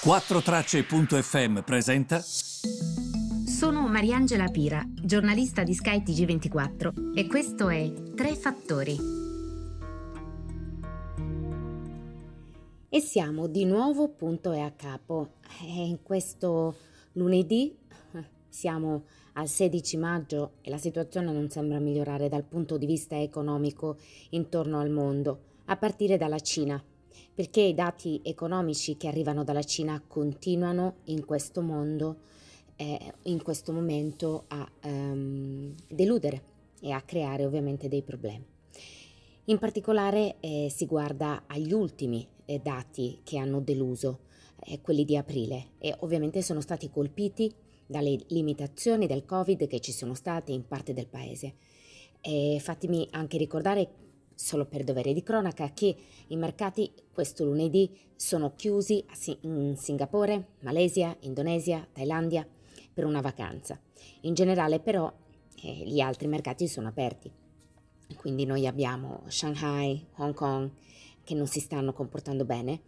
4Tracce.fm presenta. Sono Mariangela Pira, giornalista di Sky TG24 e questo è Tre Fattori. E siamo di nuovo punto e a capo. E in questo lunedì siamo al 16 maggio e la situazione non sembra migliorare dal punto di vista economico intorno al mondo, a partire dalla Cina perché i dati economici che arrivano dalla Cina continuano in questo mondo, eh, in questo momento a um, deludere e a creare ovviamente dei problemi. In particolare eh, si guarda agli ultimi eh, dati che hanno deluso, eh, quelli di aprile, e ovviamente sono stati colpiti dalle limitazioni del Covid che ci sono state in parte del paese. E fatemi anche ricordare solo per dovere di cronaca, che i mercati questo lunedì sono chiusi in Singapore, Malesia, Indonesia, Thailandia per una vacanza. In generale però eh, gli altri mercati sono aperti. Quindi noi abbiamo Shanghai, Hong Kong che non si stanno comportando bene.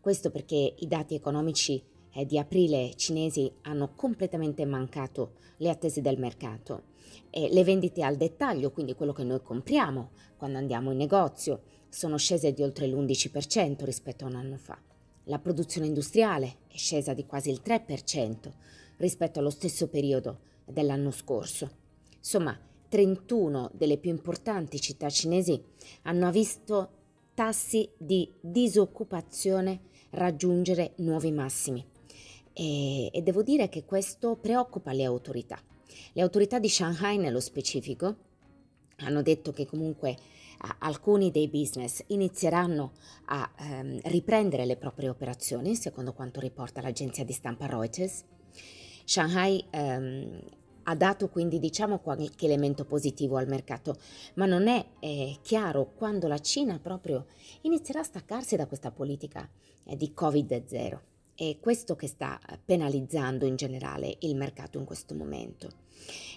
Questo perché i dati economici di aprile cinesi hanno completamente mancato le attese del mercato. E le vendite al dettaglio, quindi quello che noi compriamo quando andiamo in negozio, sono scese di oltre l'11% rispetto a un anno fa. La produzione industriale è scesa di quasi il 3% rispetto allo stesso periodo dell'anno scorso. Insomma, 31 delle più importanti città cinesi hanno visto tassi di disoccupazione raggiungere nuovi massimi e, e devo dire che questo preoccupa le autorità. Le autorità di Shanghai nello specifico hanno detto che comunque alcuni dei business inizieranno a ehm, riprendere le proprie operazioni, secondo quanto riporta l'agenzia di stampa Reuters. Shanghai ehm, ha dato quindi diciamo qualche elemento positivo al mercato, ma non è eh, chiaro quando la Cina proprio inizierà a staccarsi da questa politica eh, di Covid-0. È questo che sta penalizzando in generale il mercato in questo momento.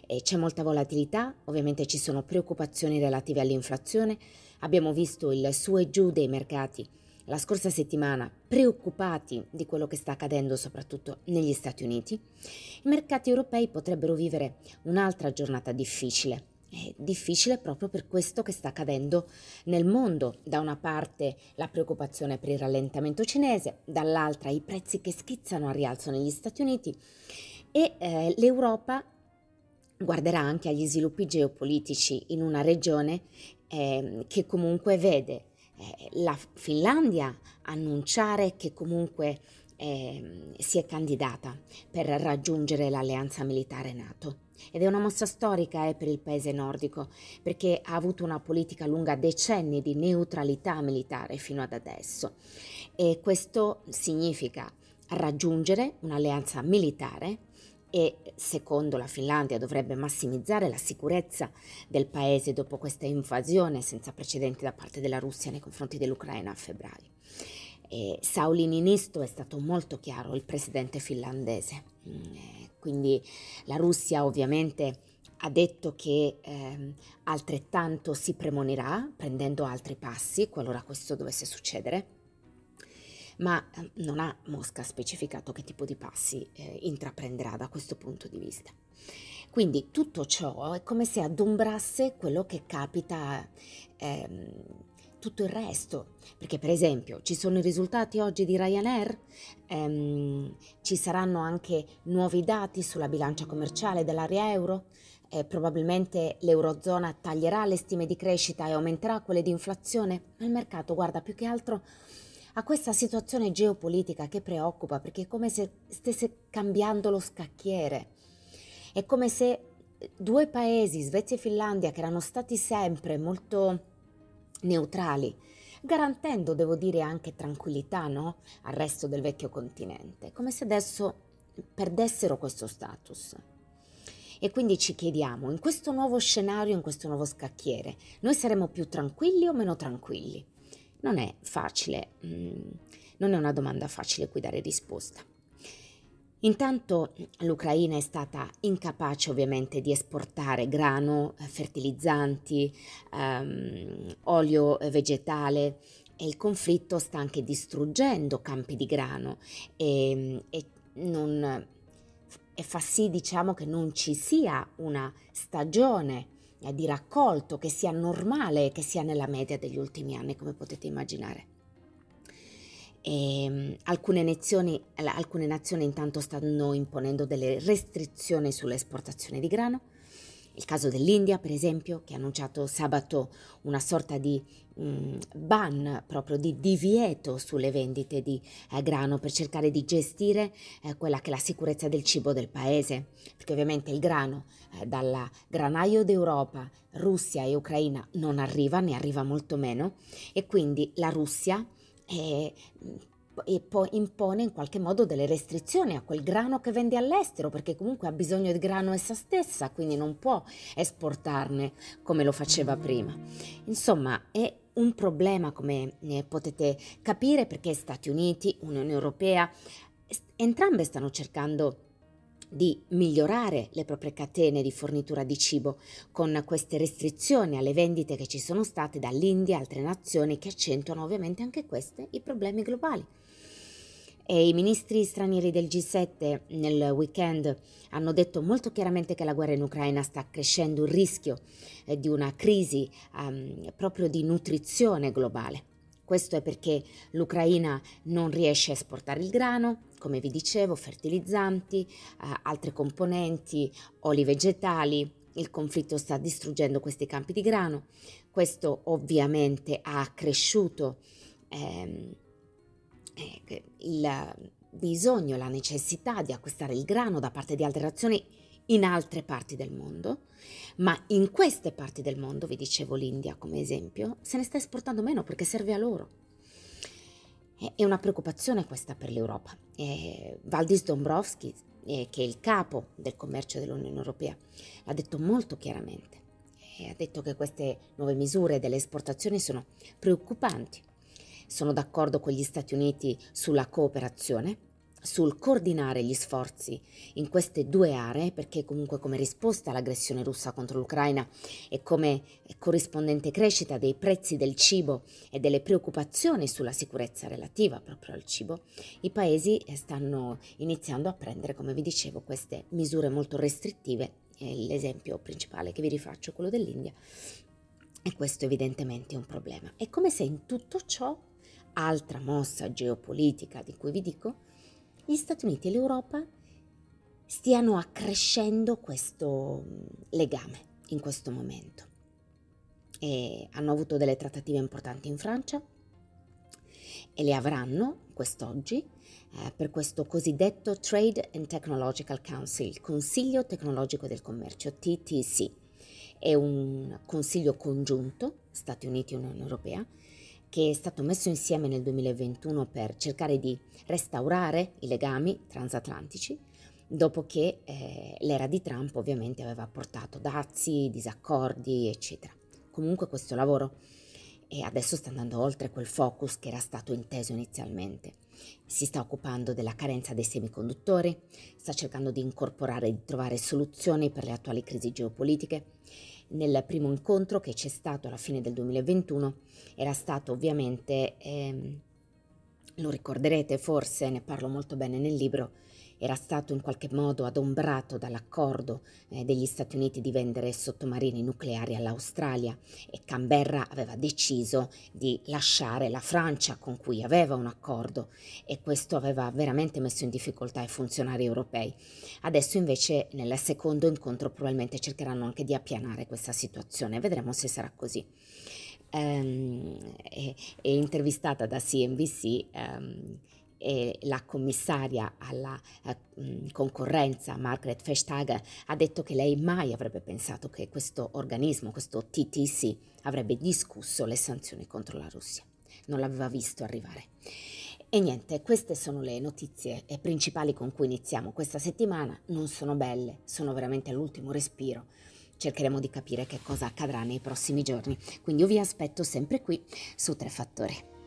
E c'è molta volatilità, ovviamente ci sono preoccupazioni relative all'inflazione, abbiamo visto il su e giù dei mercati la scorsa settimana preoccupati di quello che sta accadendo soprattutto negli Stati Uniti. I mercati europei potrebbero vivere un'altra giornata difficile è difficile proprio per questo che sta accadendo nel mondo. Da una parte la preoccupazione per il rallentamento cinese, dall'altra i prezzi che schizzano a rialzo negli Stati Uniti e eh, l'Europa guarderà anche agli sviluppi geopolitici in una regione eh, che comunque vede eh, la Finlandia annunciare che comunque eh, si è candidata per raggiungere l'alleanza militare NATO. Ed è una mossa storica eh, per il paese nordico, perché ha avuto una politica lunga decenni di neutralità militare fino ad adesso. E questo significa raggiungere un'alleanza militare e secondo la Finlandia dovrebbe massimizzare la sicurezza del paese dopo questa invasione senza precedenti da parte della Russia nei confronti dell'Ucraina a febbraio. E Sauli Niinisto è stato molto chiaro, il presidente finlandese. Mm, quindi la Russia ovviamente ha detto che eh, altrettanto si premonirà prendendo altri passi qualora questo dovesse succedere, ma eh, non ha Mosca specificato che tipo di passi eh, intraprenderà da questo punto di vista. Quindi tutto ciò è come se adombrasse quello che capita ehm, tutto il resto. Perché per esempio ci sono i risultati oggi di Ryanair, ehm, ci saranno anche nuovi dati sulla bilancia commerciale dell'area euro, eh, probabilmente l'Eurozona taglierà le stime di crescita e aumenterà quelle di inflazione, ma il mercato guarda più che altro a questa situazione geopolitica che preoccupa perché è come se stesse cambiando lo scacchiere. È come se due paesi, Svezia e Finlandia, che erano stati sempre molto neutrali, garantendo, devo dire, anche tranquillità no? al resto del vecchio continente, come se adesso perdessero questo status. E quindi ci chiediamo, in questo nuovo scenario, in questo nuovo scacchiere, noi saremo più tranquilli o meno tranquilli? Non è facile, mm, non è una domanda facile qui dare risposta. Intanto l'Ucraina è stata incapace ovviamente di esportare grano, eh, fertilizzanti, ehm, olio vegetale e il conflitto sta anche distruggendo campi di grano e, e, non, e fa sì diciamo che non ci sia una stagione eh, di raccolto che sia normale, che sia nella media degli ultimi anni, come potete immaginare. E, um, alcune, nazioni, alcune nazioni intanto stanno imponendo delle restrizioni sull'esportazione di grano, il caso dell'India, per esempio, che ha annunciato sabato una sorta di mh, mm, ban, proprio di divieto sulle vendite di eh, grano per cercare di gestire eh, quella che è la sicurezza del cibo del paese, perché ovviamente il grano eh, dal granaio d'Europa, Russia e Ucraina non arriva, ne arriva molto meno, e quindi la Russia è e poi impone in qualche modo delle restrizioni a quel grano che vende all'estero, perché comunque ha bisogno di grano essa stessa, quindi non può esportarne come lo faceva prima. Insomma, è un problema, come potete capire, perché Stati Uniti, Unione Europea, entrambe stanno cercando di migliorare le proprie catene di fornitura di cibo con queste restrizioni alle vendite che ci sono state dall'India e altre nazioni che accentuano ovviamente anche queste i problemi globali. E I ministri stranieri del G7 nel weekend hanno detto molto chiaramente che la guerra in Ucraina sta crescendo il rischio eh, di una crisi um, proprio di nutrizione globale. Questo è perché l'Ucraina non riesce a esportare il grano, come vi dicevo, fertilizzanti, eh, altre componenti, oli vegetali. Il conflitto sta distruggendo questi campi di grano. Questo ovviamente ha accresciuto ehm, eh, il bisogno, la necessità di acquistare il grano da parte di altre nazioni in altre parti del mondo, ma in queste parti del mondo, vi dicevo l'India come esempio, se ne sta esportando meno perché serve a loro. È una preoccupazione questa per l'Europa. Eh, Valdis Dombrovskis, eh, che è il capo del commercio dell'Unione Europea, l'ha detto molto chiaramente. Eh, ha detto che queste nuove misure delle esportazioni sono preoccupanti sono d'accordo con gli Stati Uniti sulla cooperazione, sul coordinare gli sforzi in queste due aree, perché comunque come risposta all'aggressione russa contro l'Ucraina e come corrispondente crescita dei prezzi del cibo e delle preoccupazioni sulla sicurezza relativa proprio al cibo, i paesi stanno iniziando a prendere, come vi dicevo, queste misure molto restrittive. L'esempio principale che vi rifaccio è quello dell'India. E questo evidentemente è un problema. È come se in tutto ciò altra mossa geopolitica di cui vi dico, gli Stati Uniti e l'Europa stiano accrescendo questo mm, legame in questo momento. E hanno avuto delle trattative importanti in Francia e le avranno quest'oggi eh, per questo cosiddetto Trade and Technological Council, il Consiglio Tecnologico del Commercio, TTC. È un consiglio congiunto, Stati Uniti e Unione Europea, che è stato messo insieme nel 2021 per cercare di restaurare i legami transatlantici, dopo che eh, l'era di Trump ovviamente aveva portato dazi, disaccordi, eccetera. Comunque questo lavoro e adesso sta andando oltre quel focus che era stato inteso inizialmente. Si sta occupando della carenza dei semiconduttori, sta cercando di incorporare e di trovare soluzioni per le attuali crisi geopolitiche nel primo incontro che c'è stato alla fine del 2021 era stato ovviamente, ehm, lo ricorderete forse, ne parlo molto bene nel libro, era stato in qualche modo adombrato dall'accordo eh, degli Stati Uniti di vendere sottomarini nucleari all'Australia e Canberra aveva deciso di lasciare la Francia con cui aveva un accordo e questo aveva veramente messo in difficoltà i funzionari europei. Adesso invece nel secondo incontro probabilmente cercheranno anche di appianare questa situazione, vedremo se sarà così. Um, è, è, intervistata da CNBC um, e la commissaria alla uh, concorrenza Margaret Vestager ha detto che lei mai avrebbe pensato che questo organismo, questo TTC, avrebbe discusso le sanzioni contro la Russia. Non l'aveva visto arrivare. E niente, queste sono le notizie principali con cui iniziamo questa settimana. Non sono belle, sono veramente all'ultimo respiro. Cercheremo di capire che cosa accadrà nei prossimi giorni. Quindi io vi aspetto sempre qui su Tre Fattori.